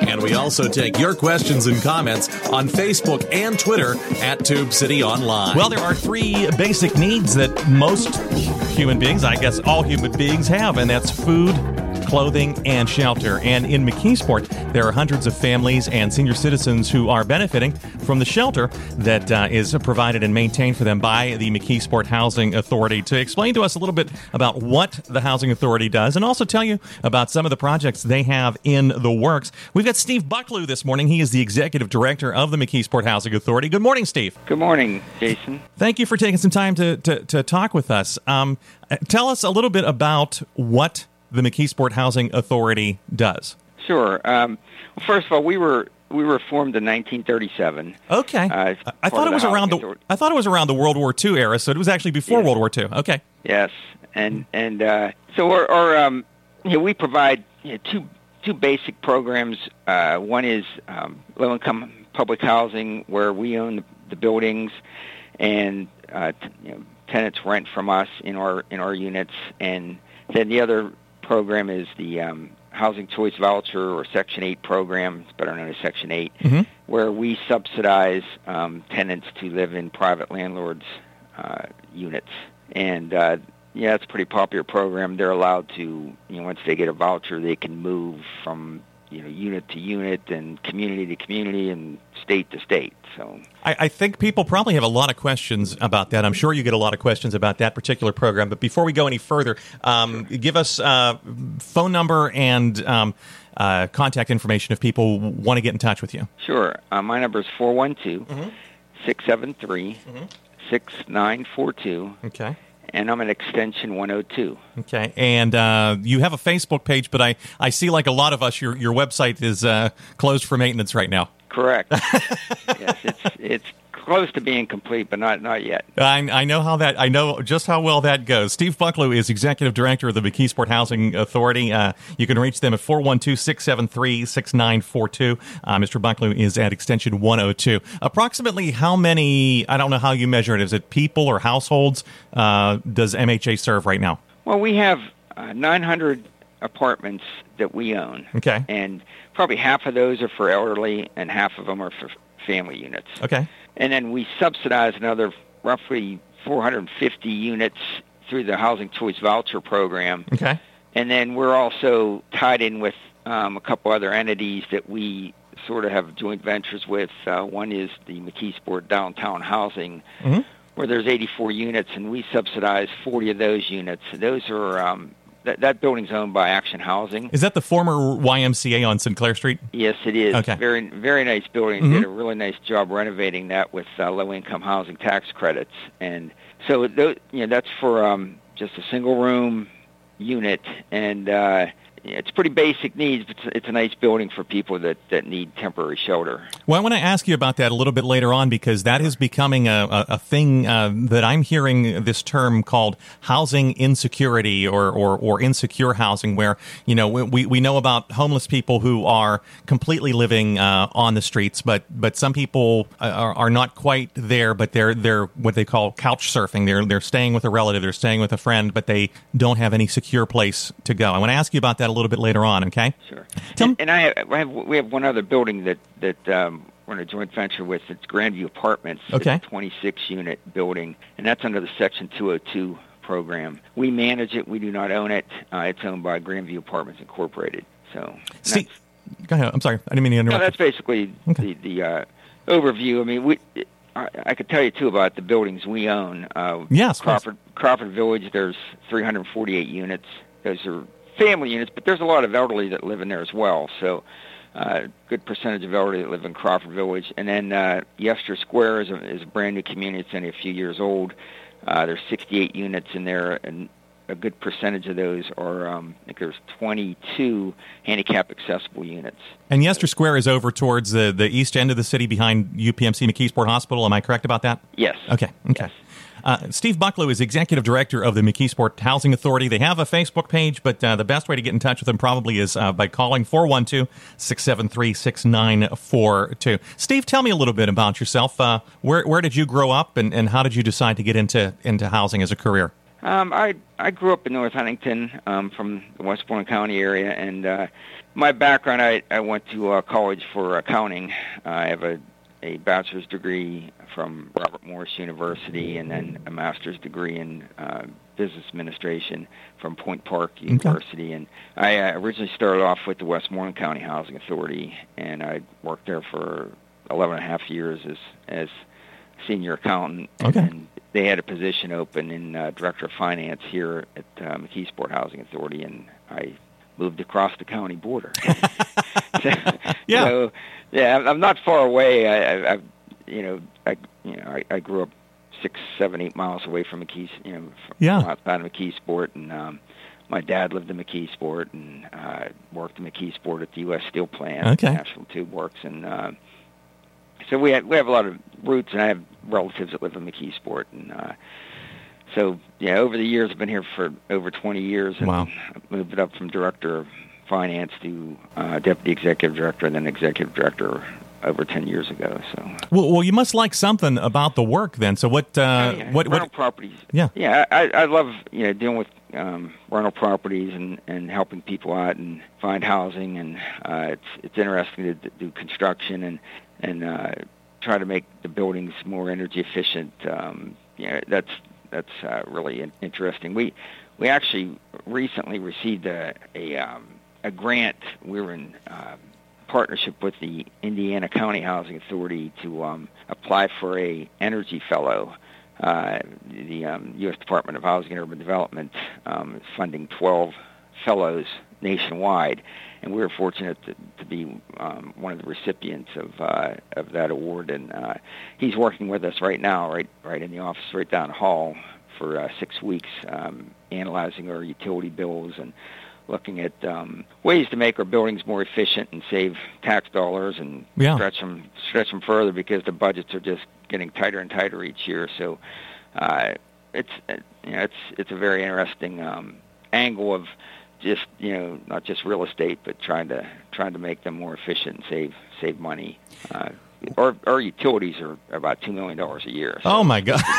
And we also take your questions and comments on Facebook and Twitter at Tube City Online. Well, there are three basic needs that most human beings, I guess all human beings, have, and that's food, clothing, and shelter. And in McKeesport, there are hundreds of families and senior citizens who are benefiting from the shelter that uh, is provided and maintained for them by the McKeesport Housing Authority. To explain to us a little bit about what the Housing Authority does and also tell you about some of the projects they have in the works, we've got Steve Bucklew this morning. He is the Executive Director of the McKeesport Housing Authority. Good morning, Steve. Good morning, Jason. Thank you for taking some time to, to, to talk with us. Um, tell us a little bit about what the McKeesport Housing Authority does. Sure. Um, well, first of all, we were we were formed in 1937. Okay. Uh, I thought it was around the I thought it was around the World War II era, so it was actually before World War II. Okay. Yes, and and uh, so our, our um, you know, we provide you know, two two basic programs. Uh, one is um, low income public housing, where we own the, the buildings, and uh, t- you know, tenants rent from us in our in our units, and then the other program is the um, Housing Choice Voucher or Section 8 program, it's better known as Section 8, mm-hmm. where we subsidize um, tenants to live in private landlords' uh, units. And uh, yeah, it's a pretty popular program. They're allowed to, you know, once they get a voucher, they can move from you know unit to unit and community to community and state to state. So I, I, think people probably have a lot of questions about that. I'm sure you get a lot of questions about that particular program. But before we go any further, um, give us uh, phone number and um, uh, contact information if people want to get in touch with you. Sure. Uh, my number is 412 673 6942. Okay and I'm an extension 102. Okay, and uh, you have a Facebook page, but I, I see like a lot of us, your your website is uh, closed for maintenance right now. Correct. yes, it's it's close to being complete, but not not yet. I, I know how that I know just how well that goes. Steve Bucklew is executive director of the McKeesport Housing Authority. Uh, you can reach them at 412-673-6942. Uh, Mr. Bucklew is at extension 102. Approximately how many? I don't know how you measure it. Is it people or households? Uh, does MHA serve right now? Well, we have uh, 900 apartments that we own. Okay. And probably half of those are for elderly, and half of them are for family units. Okay. And then we subsidize another roughly 450 units through the Housing Choice Voucher Program. Okay. And then we're also tied in with um, a couple other entities that we sort of have joint ventures with. Uh, one is the McKeesport Downtown Housing, mm-hmm. where there's 84 units, and we subsidize 40 of those units. Those are um, that, that building's owned by Action Housing. Is that the former YMCA on Sinclair Street? Yes, it is. Okay. Very, very nice building. Mm-hmm. Did a really nice job renovating that with uh, low-income housing tax credits, and so you know that's for um, just a single room unit, and uh, it's pretty basic needs, but it's, a nice building for people that, that need temporary shelter. Well, I want to ask you about that a little bit later on because that is becoming a, a, a thing uh, that I'm hearing this term called housing insecurity or, or, or insecure housing, where, you know, we, we know about homeless people who are completely living uh, on the streets, but, but some people are, are not quite there, but they're, they're what they call couch surfing. They're, they're staying with a relative, they're staying with a friend, but they don't have any secure place to go. I want to ask you about that a little bit later on. Okay. Sure. and, and I, have, I, have, we have one other building that that um, we're in a joint venture with. It's Grandview Apartments. Okay. 26 unit building, and that's under the Section 202 program. We manage it. We do not own it. Uh, it's owned by Grandview Apartments Incorporated. So. See, go ahead. I'm sorry. I didn't mean to interrupt. No, that's basically okay. the the uh, overview. I mean, we. I, I could tell you too about the buildings we own. Uh, yes, Crawford Crawford Village. There's 348 units. Those are family units, but there's a lot of elderly that live in there as well. So, uh, good percentage of elderly that live in Crawford Village. And then uh, Yester Square is a, is a brand new community. It's only a few years old. Uh, there's 68 units in there, and a good percentage of those are. Um, I think there's 22 handicap accessible units. And Yester Square is over towards the the east end of the city behind UPMC McKeesport Hospital. Am I correct about that? Yes. Okay. Okay. Yes. Uh, Steve Bucklew is executive director of the McKeesport Housing Authority. They have a Facebook page, but uh, the best way to get in touch with them probably is uh, by calling 412 673 6942. Steve, tell me a little bit about yourself. Uh, where, where did you grow up, and, and how did you decide to get into, into housing as a career? Um, I I grew up in North Huntington um, from the Westmoreland County area, and uh, my background I, I went to uh, college for accounting. I have a a bachelor's degree from Robert Morris University and then a master's degree in uh, business administration from Point Park University. Okay. And I uh, originally started off with the Westmoreland County Housing Authority, and I worked there for 11 and a half years as as senior accountant. Okay. And they had a position open in uh, director of finance here at uh, McKeesport Housing Authority, and I moved across the county border. so, yeah. So, yeah, I'm not far away. I, I, I you know, I, you know, I, I grew up six, seven, eight miles away from McKees, you know, from yeah. outside of McKeesport, and um, my dad lived in McKeesport and uh, worked in McKeesport at the U.S. Steel plant, okay. National Tube Works, and uh, so we have we have a lot of roots, and I have relatives that live in McKeesport, and uh, so yeah, over the years I've been here for over 20 years, and wow. I moved up from director of finance to uh, deputy executive director, and then executive director over 10 years ago. So well, well, you must like something about the work then. So what? Uh, yeah, what? rental What? properties? Yeah. Yeah, I, I love you know dealing with um, rental properties and and helping people out and find housing, and uh, it's it's interesting to do construction and and uh, try to make the buildings more energy efficient. Um, know, that's that's uh, really interesting. We we actually recently received a a, um, a grant. We were in uh, partnership with the Indiana County Housing Authority to um, apply for a energy fellow. Uh, the um, U.S. Department of Housing and Urban Development um, funding 12 fellows nationwide, and we were fortunate to, to be um, one of the recipients of uh, of that award. And uh, he's working with us right now, right right in the office, right down the hall, for uh, six weeks, um, analyzing our utility bills and looking at um, ways to make our buildings more efficient and save tax dollars and Yeah. stretch them stretch them further because the budgets are just getting tighter and tighter each year. So uh, it's uh, you know it's it's a very interesting um, angle of just you know not just real estate but trying to trying to make them more efficient and save save money. Uh, our, our utilities are about two million dollars a year. So Oh my God!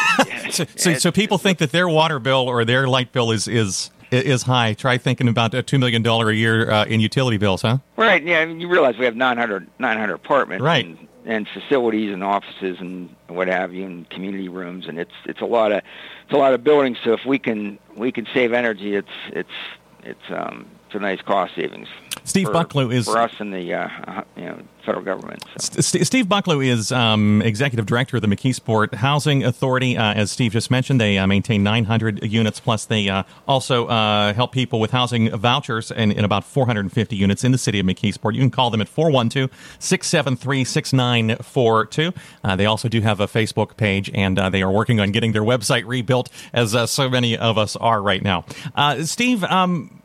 So, so, so people think that their water bill or their light bill is is is high. Try thinking about a two million dollar a year uh, in utility bills, huh? Right. Yeah. I mean, you realize we have 900, 900 apartments, Right. And, and facilities and offices and what have you, and community rooms, and it's it's a lot of it's a lot of buildings. So if we can we can save energy, it's it's it's um it's a nice cost savings. Steve for, Bucklew is for us and the uh, you know federal government. So. St- Steve Bucklew is um, executive director of the McKeesport Housing Authority. Uh, as Steve just mentioned, they uh, maintain 900 units, plus they uh, also uh, help people with housing vouchers in, in about 450 units in the city of McKeesport. You can call them at 412 673 6942. Uh, They also do have a Facebook page, and uh, they are working on getting their website rebuilt, as so many of us are right now. Steve, um,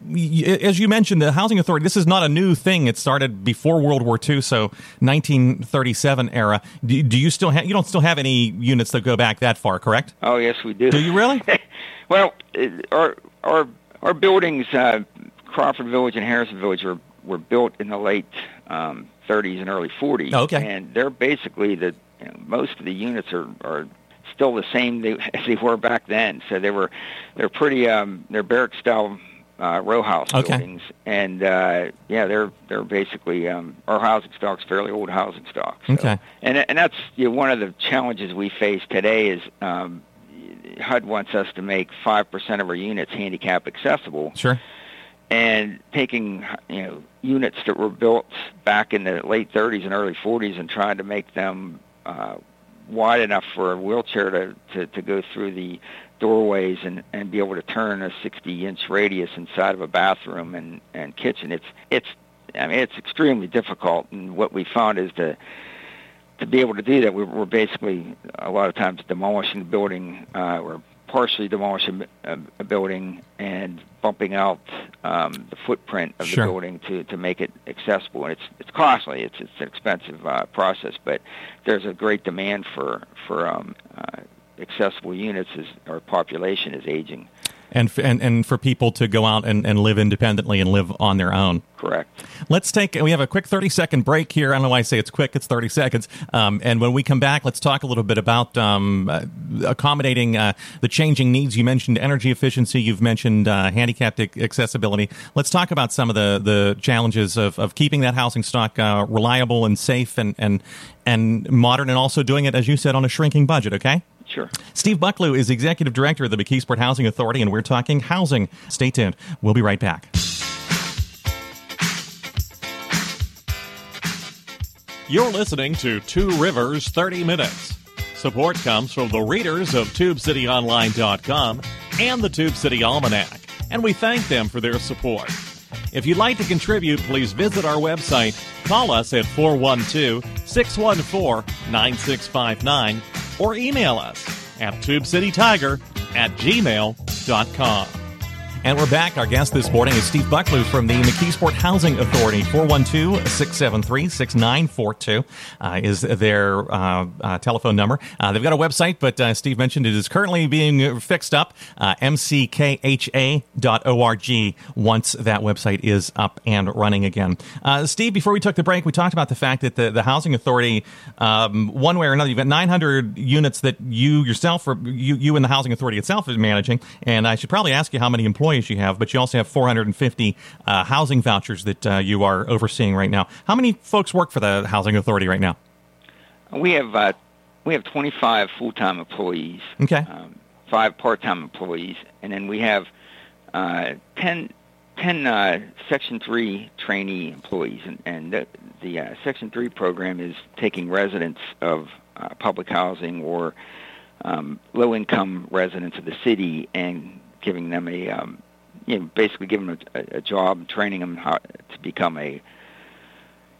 as you mentioned, the Housing Authority, this is not a new thing. It started before World War II, so 1937 era. Do, do you still have? You don't still have any units that go back that far, correct? Oh yes, we do. Do you really? well, uh, our our our buildings, uh, Crawford Village and Harrison Village, were were built in the late um, 30s and early 40s. Oh, okay. And they're basically the you know, most of the units are are still the same they, as they were back then. So they were they're pretty um, they're barrack style uh, row house Okay. buildings, and uh, yeah, they're they're basically um, our housing stock's fairly old housing stock. So, Okay. and and that's you know, one of the challenges we face today is um, HUD wants us to make five percent of our units handicap accessible, Sure. and taking you know units that were built back in the late 30s and early 40s and trying to make them uh, wide enough for a wheelchair to, to, to go through the doorways and, and be able to turn a 60 inch radius inside of a bathroom and, and kitchen. It's it's I mean it's extremely difficult and what we found is to to be able to do that we we're basically a lot of times demolishing the building uh, or partially demolishing a, a, building and bumping out um, the footprint of sure. the building to, to make it accessible. And it's it's costly. It's it's an expensive uh, process, but there's a great demand for for um, uh, accessible units as our population is aging and and and for people to go out and, and live independently and live on their own. Correct. Let's take we have a quick thirty second break here. I don't know why I say it's quick. It's thirty seconds. Um, and when we come back, let's talk a little bit about um, uh, accommodating uh, the changing needs. You mentioned energy efficiency. You've mentioned uh, handicapped accessibility. Let's talk about some of the the challenges of, of keeping that housing stock uh, reliable and safe and and and modern, and also doing it as you said on a shrinking budget. Okay. Sure. Steve Bucklew is executive director of the McKeesport Housing Authority, and we're talking housing. Stay tuned. We'll be right back. You're listening to Two Rivers 30 Minutes. Support comes from the readers of TubeCityOnline.com and the Tube City Almanac, and we thank them for their support. If you'd like to contribute, please visit our website, call us at 412 614 9659 or email us at tubecitytiger at gmail.com. And we're back. Our guest this morning is Steve Bucklew from the McKeesport Housing Authority. 412-673-6942 uh, is their uh, uh, telephone number. Uh, they've got a website, but uh, Steve mentioned it is currently being fixed up. Uh, mckha.org once that website is up and running again. Steve, before we took the break, we talked about the fact that the, the Housing Authority, um, one way or another, you've got 900 units that you yourself, or you, you and the Housing Authority itself is managing. And I should probably ask you how many employees employees you have, but you also have 450 uh, housing vouchers that uh, you are overseeing right now. How many folks work for the housing authority right now? We have uh, we have 25 full-time employees. Okay. Um, five part-time employees, and then we have uh, 10, 10 uh, Section 3 trainee employees. And, and the, the uh, Section 3 program is taking residents of uh, public housing or um, low-income residents of the city and giving them a um, you know, basically giving them a, a job, training them how to become a,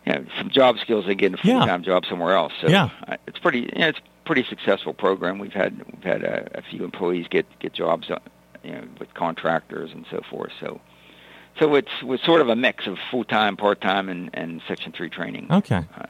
you know, some job skills they get in a full-time yeah. job somewhere else. So yeah. Uh, it's pretty, you know, it's pretty successful program. We've had we've had a, a few employees get get jobs, uh, you know, with contractors and so forth. So. So it's, it's sort of a mix of full-time, part-time, and, and Section 3 training okay. uh,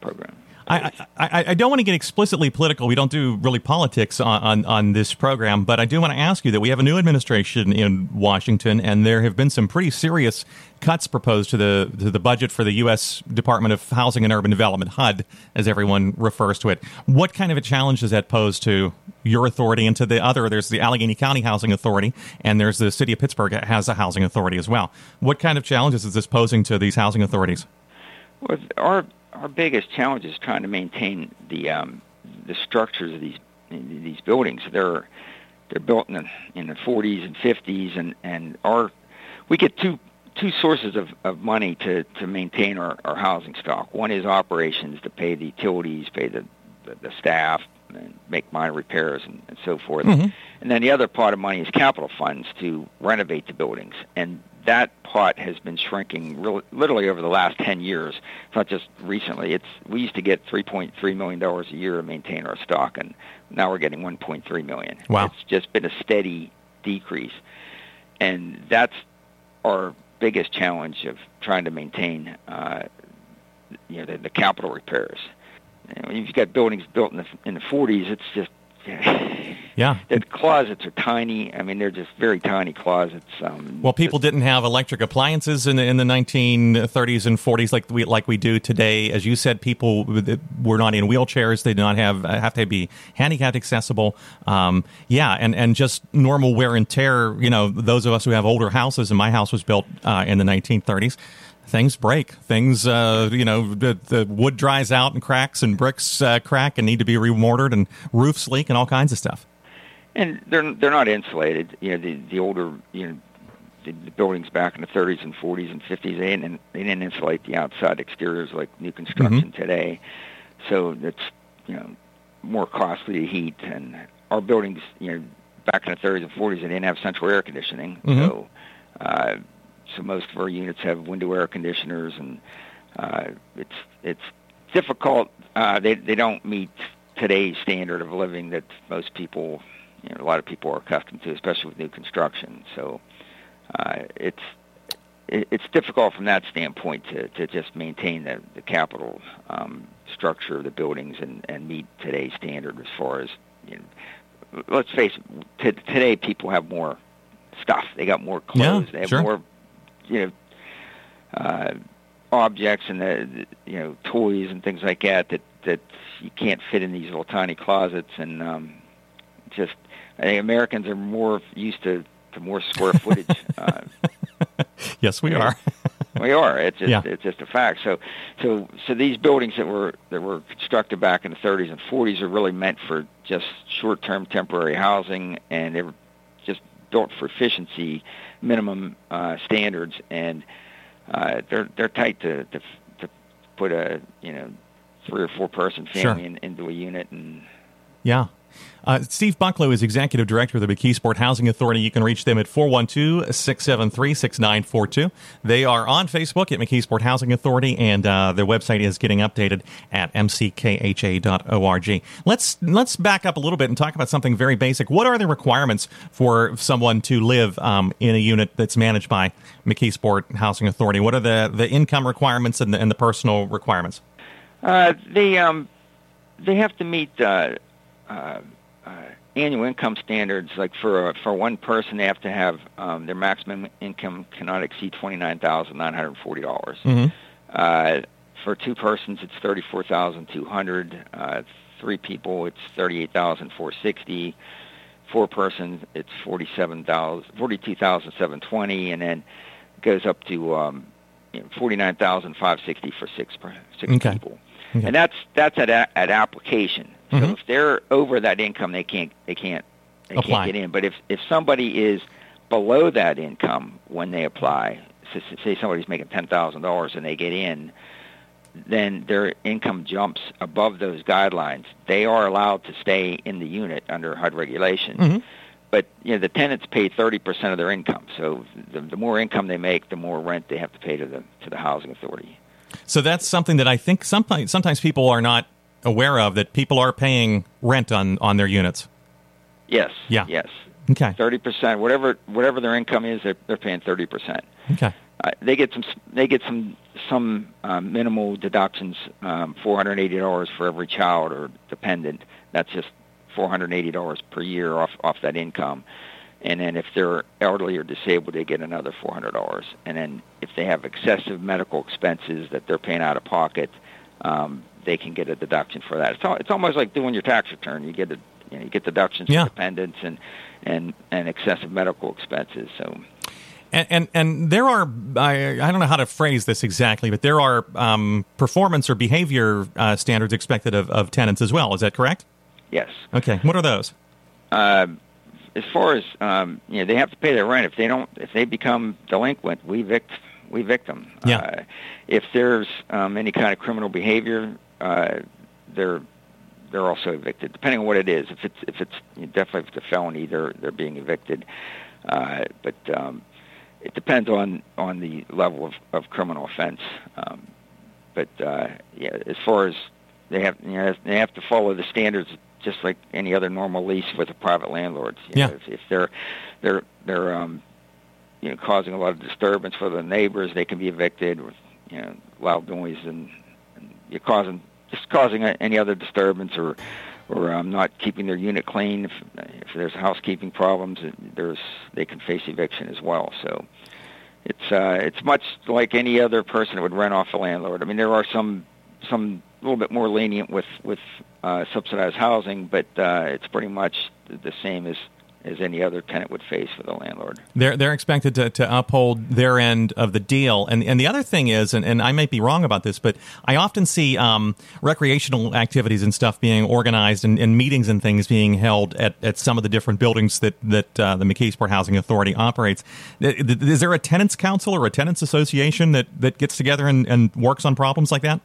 program. I, I, I, don't want to get explicitly political. We don't do really politics on, on, on, this program, but I do want to ask you that we have a new administration in Washington, and there have been some pretty serious cuts proposed to the to the budget for the U.S. Department of Housing and Urban Development (HUD), as everyone refers to it. What kind of a challenge does that pose to your authority and to the other? There's the Allegheny County Housing Authority, and there's the City of Pittsburgh that has a housing authority as well. What kind of challenges is this posing to these housing authorities? Well, our our biggest challenge is trying to maintain the um, the structures of these these buildings. They're they're built in the in the 40s and 50s, and and our we get two two sources of, of money to, to maintain our, our housing stock. One is operations to pay the utilities, pay the the, the staff, and make minor repairs and, and so forth. Mm-hmm. And then the other part of money is capital funds to renovate the buildings. And that pot has been shrinking really, literally over the last 10 years. It's not just recently. It's we used to get 3.3 million dollars a year to maintain our stock, and now we're getting 1.3 million. Wow! It's just been a steady decrease, and that's our biggest challenge of trying to maintain, uh, you know, the, the capital repairs. You know, you've got buildings built in the in the 40s. It's just yeah. The closets are tiny. I mean, they're just very tiny closets. Um, well, people didn't have electric appliances in the, in the 1930s and 40s like we like we do today. As you said, people were not in wheelchairs. They did not have have to be handicapped accessible. Um, yeah, and and just normal wear and tear. You know, those of us who have older houses, and my house was built uh, in the 1930s things break. Things, uh, you know, the, the, wood dries out and cracks, and bricks uh, crack and need to be remortared, and roofs leak, and all kinds of stuff. And they're they're not insulated. You know, the the older you know the, the buildings back in the 30s and 40s and 50s they didn't they didn't insulate the outside exteriors like new construction mm-hmm. today. So it's you know more costly to heat, and our buildings you know back in the 30s and 40s they didn't have central air conditioning, mm-hmm. so. Uh, so most of our units have window air conditioners, and uh, it's it's difficult. Uh, they they don't meet today's standard of living that most people you know, a lot of people are accustomed to, especially with new construction. So uh, it's it's difficult from that standpoint to, to just maintain the, the capital um, structure of the buildings and, and meet today's standard as far as you know, let's face it, t- today people have more stuff. They got more clothes. Yeah, they have sure. more, you know, uh, objects and the, the you know toys and things like that that that you can't fit in these little tiny closets and um, just I think Americans are more used to, to more square footage. uh, yes, we are. we are. It's just Yeah. it's just a fact. So so so these buildings that were that were constructed back in the 30s and 40s are really meant for just short-term temporary housing, and they were just built for efficiency, minimum uh, standards, and uh, they're they're tight to, to to put a you know three or four person Sure. family in, into a unit and Yeah. Uh, Steve Bucklew is Executive Director of the McKeesport Housing Authority. You can reach them at 412 673 6942. They are on Facebook at McKeesport Housing Authority, and uh, their website is getting updated at mckha.org. Let's, let's back up a little bit and talk about something very basic. What are the requirements for someone to live um, in a unit that's managed by McKeesport Housing Authority? What are the, the income requirements and the, and the personal requirements? Uh, they um, they have to meet uh, uh, uh, annual income standards. Like for uh, for one person, they have to have um, their maximum income cannot exceed twenty nine thousand nine hundred forty dollars. Mhm. Uh, for two persons, it's thirty four thousand two hundred. Uh, three people, it's thirty eight thousand four sixty. Four persons, it's forty seven thousand forty two thousand seven twenty, and then it goes up to um, you know, forty nine thousand five sixty for six six Okay. people. Okay. And that's that's at a, at application. So Mhm. if they're over that income, they can't they can't they Apply. can't get in. But if if somebody is below that income when they apply, so, say somebody's making ten thousand dollars and they get in, then their income jumps above those guidelines. They are allowed to stay in the unit under HUD regulations. Mhm. But you know the tenants pay thirty percent of their income. So the, the more income they make, the more rent they have to pay to the to the housing authority. So that's something that I think sometimes sometimes people are not aware of that people are paying rent on on their units. Yes. Yeah. Yes. Okay. Thirty percent, whatever whatever their income is, they're they're paying thirty percent. Okay. Uh, they get some they get some some um, minimal deductions, um, four hundred eighty dollars for every child or dependent. That's just four hundred eighty dollars per year off off that income. And then if they're elderly or disabled, they get another four hundred dollars. And then if they have excessive medical expenses that they're paying out of pocket, um, they can get a deduction for that. It's al- it's almost like doing your tax return. You get a you know you get deductions Yeah. for dependents and and and excessive medical expenses. So And, and and there are I, I don't know how to phrase this exactly, but there are um, performance or behavior uh, standards expected of, of tenants as well. Is that correct? yes. Okay. What are those? uh, as far as um, you know, they have to pay their rent. If they don't, if they become delinquent, we evict we evict them. Yeah. Uh, if there's um, any kind of criminal behavior, uh, they're they're also evicted, depending on what it is. If it's if it's you know, definitely if it's a felony, they're they're being evicted. Uh, but um, it depends on on the level of, of criminal offense. Um, but uh, yeah, as far as they have you know, they have to follow the standards just like any other normal lease with a private landlord. You Yeah. know, if, if they're they're they're um, you know causing a lot of disturbance for the neighbors, they can be evicted with you know loud noise and you're causing just causing any other disturbance or or um, not keeping their unit clean. If, if there's housekeeping problems, there's they can face eviction as well. So it's uh, it's much like any other person that would rent off a landlord. I mean, there are some some a little bit more lenient with with uh, subsidized housing, but uh, it's pretty much the same as as any other tenant would face for the landlord. They're they're expected to, to uphold their end of the deal, and and the other thing is, and, and I might be wrong about this, but I often see um, recreational activities and stuff being organized, and, and meetings and things being held at, at some of the different buildings that that uh, the McKeesport Housing Authority operates. Is there a tenants council or a tenants association that, that gets together and, and works on problems like that?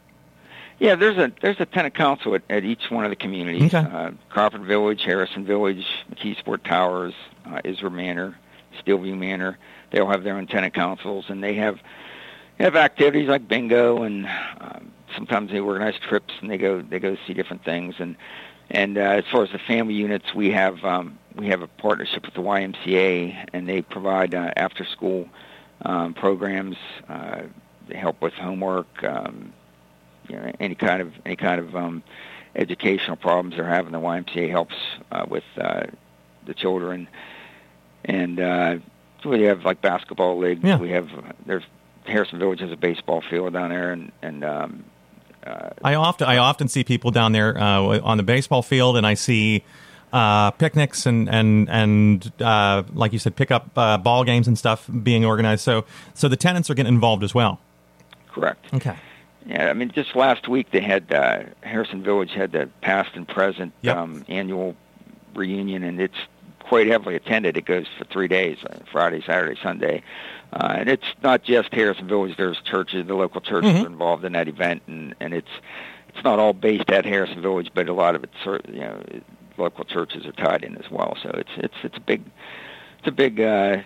Yeah, there's a there's a tenant council at, at each one of the communities. Okay. Uh, Crawford Village, Harrison Village, McKeesport Towers, uh, Israel Manor, Steelview Manor. They all have their own tenant councils, and they have they have activities like bingo, and um, sometimes they organize trips and they go they go see different things. And And uh, as far as the family units, we have um, we have a partnership with the YMCA, and they provide uh, after-school um, programs. Uh, they help with homework, um, you know, any kind of any kind of um, educational problems they're having. The YMCA helps uh, with uh, the children, and uh, we have like basketball leagues. Yeah. We have there's Harrison Village has a baseball field down there, and and um, uh, I often I often see people down there uh, on the baseball field, and I see uh, picnics and and and uh, like you said, pick up uh, ball games and stuff being organized. So so the tenants are getting involved as well. correct. Okay. Yeah, I mean, just last week they had uh, Harrison Village had the past and present Yep. um, annual reunion, and it's quite heavily attended. It goes for three days: uh, Friday, Saturday, Sunday, uh, and it's not just Harrison Village. There's churches, the local churches Mhm. are involved in that event, and and it's it's not all based at Harrison Village, but a lot of it, you know, local churches are tied in as well. So it's it's it's a big it's a big uh,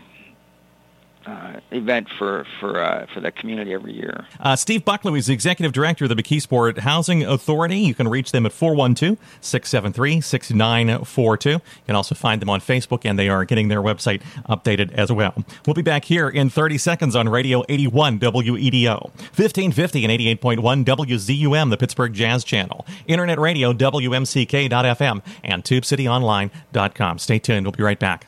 uh, event for for uh, for that community every year. Uh, Steve Bucklew is the executive director of the McKeesport Housing Authority. You can reach them at 412 673 6942. You can also find them on Facebook, and they are getting their website updated as well. We'll be back here in 30 seconds on Radio 81 WEDO, 1550 and 88.1 WZUM, the Pittsburgh Jazz Channel, Internet Radio, WMCK.FM, and TubeCityOnline.com. Stay tuned. We'll be right back.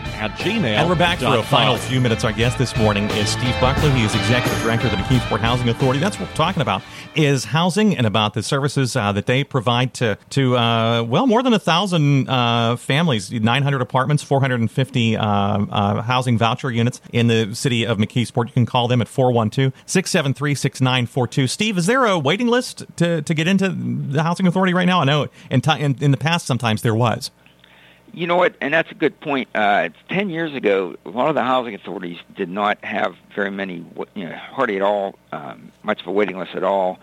at gmail. And we're back for a final few minutes. Our guest this morning is Steve Buckley. He is executive director of the McKeesport Housing Authority. That's what we're talking about is housing and about the services uh, that they provide to to uh, well more than a thousand uh, families, 900 apartments, 450 uh, uh, housing voucher units in the city of McKeesport. You can call them at 412-673-6942. Steve, is there a waiting list to, to get into the housing authority right now? I know in, ti in, in the past sometimes there was. You know what? And that's a good point. Uh, Ten years ago, a lot of the housing authorities did not have very many, you know, hardly at all, um, much of a waiting list at all.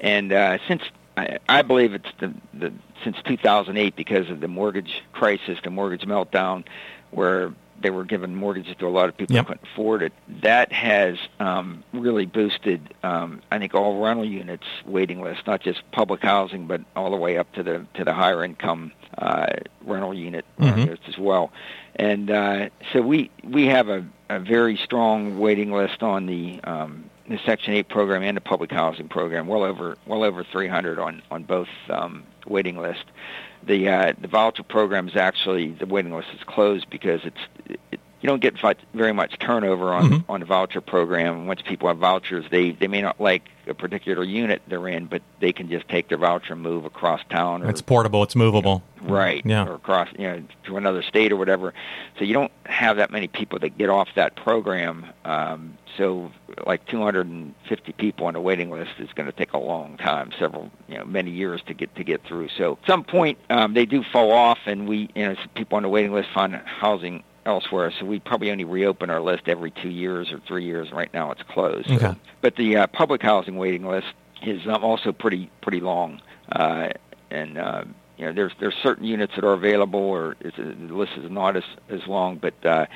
And uh, since I, I believe it's the, the since 2008, because of the mortgage crisis, the mortgage meltdown, where they were giving mortgages to a lot of people Yep. who couldn't afford it. That has um, really boosted, um, I think, all rental units waiting lists, not just public housing, but all the way up to the to the higher income uh, rental unit Mhm. units as well. And uh, so we we have a, a very strong waiting list on the um, the Section 8 program and the public housing program. Well over well over 300 on on both um, waiting list. The uh, the voucher program is actually the waiting list is closed because it's it, you don't get very much turnover on Mhm. on the voucher program. Once people have vouchers, they they may not like a particular unit they're in, but they can just take their voucher and move across town or It's portable. It's movable. right Yeah. or across you know to another state or whatever so you don't have that many people that get off that program um, so like 250 people on a waiting list is going to take a long time several you know many years to get to get through so at some point um, they do fall off and we you know some people on the waiting list find housing elsewhere so we probably only reopen our list every two years or three years right now it's closed Okay. but the uh, public housing waiting list is um, also pretty pretty long, uh, and uh, you know there's there's certain units that are available, or it's, the list is not as as long, but uh,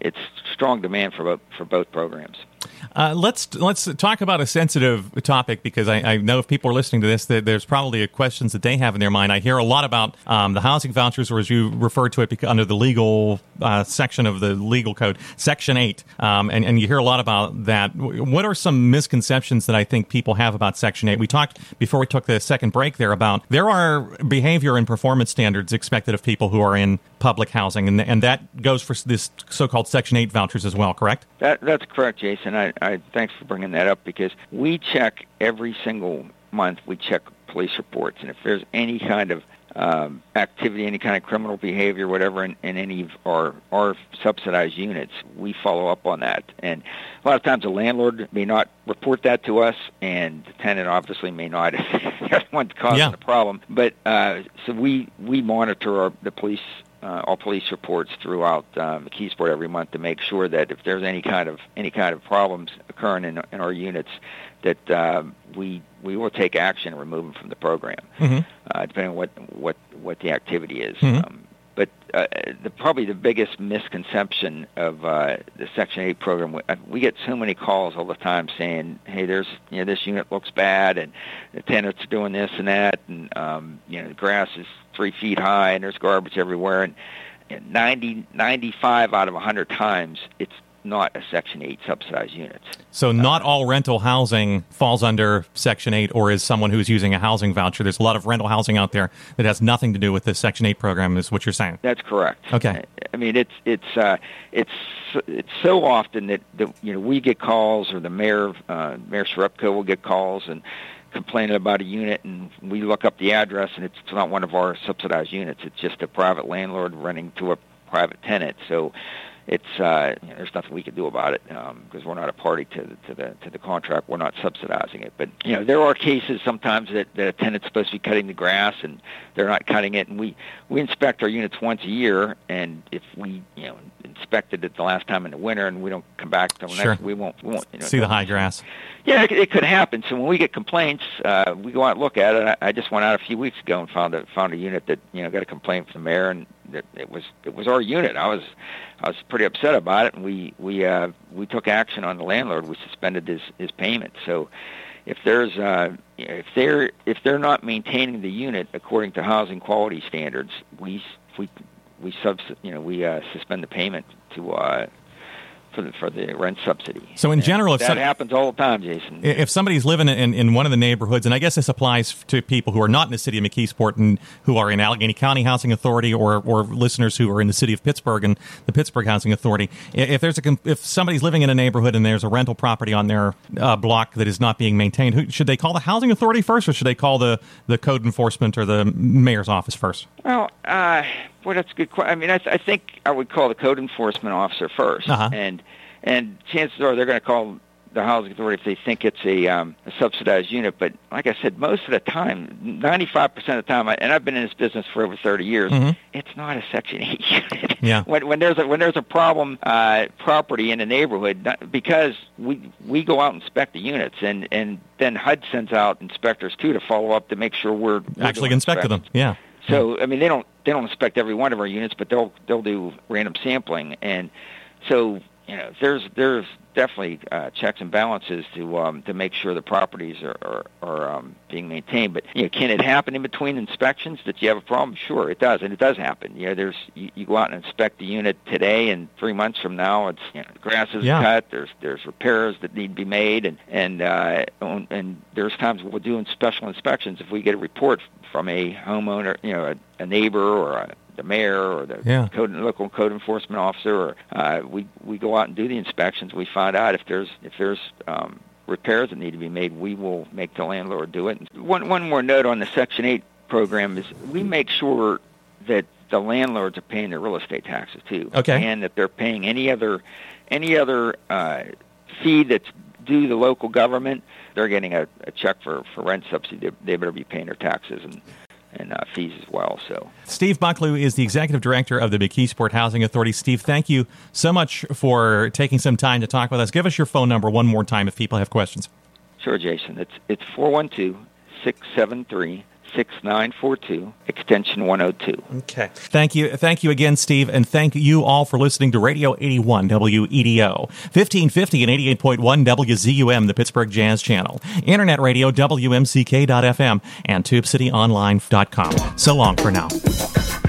it's strong demand for both for both programs. Uh, let's let's talk about a sensitive topic because I, I know if people are listening to this, that there's probably questions that they have in their mind. I hear a lot about um, the housing vouchers, or as you refer to it, under the legal uh, section of the legal code, Section Eight, um, and and you hear a lot about that. What are some misconceptions that I think people have about Section Eight? We talked before we took the second break there about there are behavior and performance standards expected of people who are in public housing, and and that goes for this so-called Section Eight vouchers as well. Correct? That that's correct, Jason. I, I thanks for bringing that up because we check every single month. We check police reports, and if there's any kind of um, activity, any kind of criminal behavior, whatever, in, in any of our our subsidized units, we follow up on that. And a lot of times, the landlord may not report that to us, and the tenant obviously may not. if They're the causing Yeah. the problem. But uh, so we we monitor our, the police uh, all police reports throughout uh, McKeesport every month to make sure that if there's any kind of any kind of problems occurring in, in our units, that uh, we we will take action and remove them from the program, mm-hmm. uh, depending on what what what the activity is. Mm-hmm. Um, uh, the, probably the biggest misconception of uh, the Section 8 program, we, uh, we get so many calls all the time saying, "Hey, there's you know this unit looks bad, and the tenants are doing this and that, and um, you know the grass is three feet high, and there's garbage everywhere." And, and 90, 95 out of 100 times, it's not a Section 8 subsidized unit. So, not all rental housing falls under Section 8 or is someone who's using a housing voucher. There's a lot of rental housing out there that has nothing to do with the Section 8 program, is what you're saying. That's correct. Okay. I mean, it's it's uh, it's it's so often that, that you know we get calls, or the mayor, uh, Mayor Cherepko will get calls and complaining about a unit, and we look up the address, and it's not one of our subsidized units. It's just a private landlord renting to a private tenant. So it's uh, you know, there's nothing we can do about it um, because we're not a party to the, to the to the contract. We're not subsidizing it. But you know there are cases sometimes that, that a tenant's supposed to be cutting the grass and they're not cutting it, and we we inspect our units once a year, and if we you know inspected it the last time in the winter and we don't come back till sure. next, we won't we won't you know, see the high grass. Yeah, it, it could happen. So when we get complaints, uh, we go out and look at it. I, I just went out a few weeks ago and found a found a unit that you know got a complaint from the mayor, and that it was it was our unit. I was I was pretty upset about it, and we we uh, we took action on the landlord. We suspended his his payment. So if there's uh, if they're if they're not maintaining the unit according to housing quality standards, we we we subs you know we uh, suspend the payment to uh, for the for the rent subsidy. So in And general, if that some- happens all the time, Jason. If somebody's living in, in one of the neighborhoods, and I guess this applies to people who are not in the city of McKeesport and who are in Allegheny County Housing Authority, or, or listeners who are in the city of Pittsburgh and the Pittsburgh Housing Authority, if there's a com- if somebody's living in a neighborhood and there's a rental property on their uh, block that is not being maintained, who, should they call the housing authority first, or should they call the, the code enforcement or the mayor's office first? Well, uh, well, that's a good question. I mean, I, th- I think I would call the code enforcement officer 1st Uh-huh. and and chances are they're going to call the housing authority if they think it's a, um, a subsidized unit. But like I said, most of the time, 95% of the time, I- and I've been in this business for over 30 years, Mhm. it's not a Section 8 unit. Yeah. When, when there's a when there's a problem uh, property in a neighborhood, not- because we we go out and inspect the units, and and then HUD sends out inspectors too to follow up to make sure we're, Actually inspected them. Yeah. So hmm. I mean, they don't they don't inspect every one of our units, but they'll they'll do random sampling, and so you know there's there's definitely uh, checks and balances to um, to make sure the properties are are, are um, being maintained. But you know, can it happen in between inspections that you have a problem? Sure, it does, and it does happen. You know, there's you, you go out and inspect the unit today, and three months from now, it's you know, the grass is Yeah. cut. There's there's repairs that need to be made, and and uh, and there's times we'll do special inspections if we get a report from a homeowner, you know, a, a neighbor or a, the mayor or the Yeah. code, local code enforcement officer, or uh, we we go out and do the inspections. We find out if there's if there's um, repairs that need to be made. We will make the landlord do it. One one more note on the Section Eight program is we make sure that the landlords are paying their real estate taxes too, Okay. and that they're paying any other any other uh, fee that's due the local government. They're getting a, a check for, for rent subsidy. They, they better be paying their taxes and and uh, fees as well. So. Steve Bucklew is the executive director of the McKeesport Housing Authority. Steve, thank you so much for taking some time to talk with us. Give us your phone number one more time if people have questions. Sure, Jason. It's it's four one two six seven three six nine four two extension one oh two. Okay. Thank you. Thank you again, Steve. And thank you all for listening to Radio 81 WEDO, 1550 and 88.1 WZUM, the Pittsburgh Jazz Channel, Internet Radio, WMCK.FM, and TubeCityOnline.com. So long for now.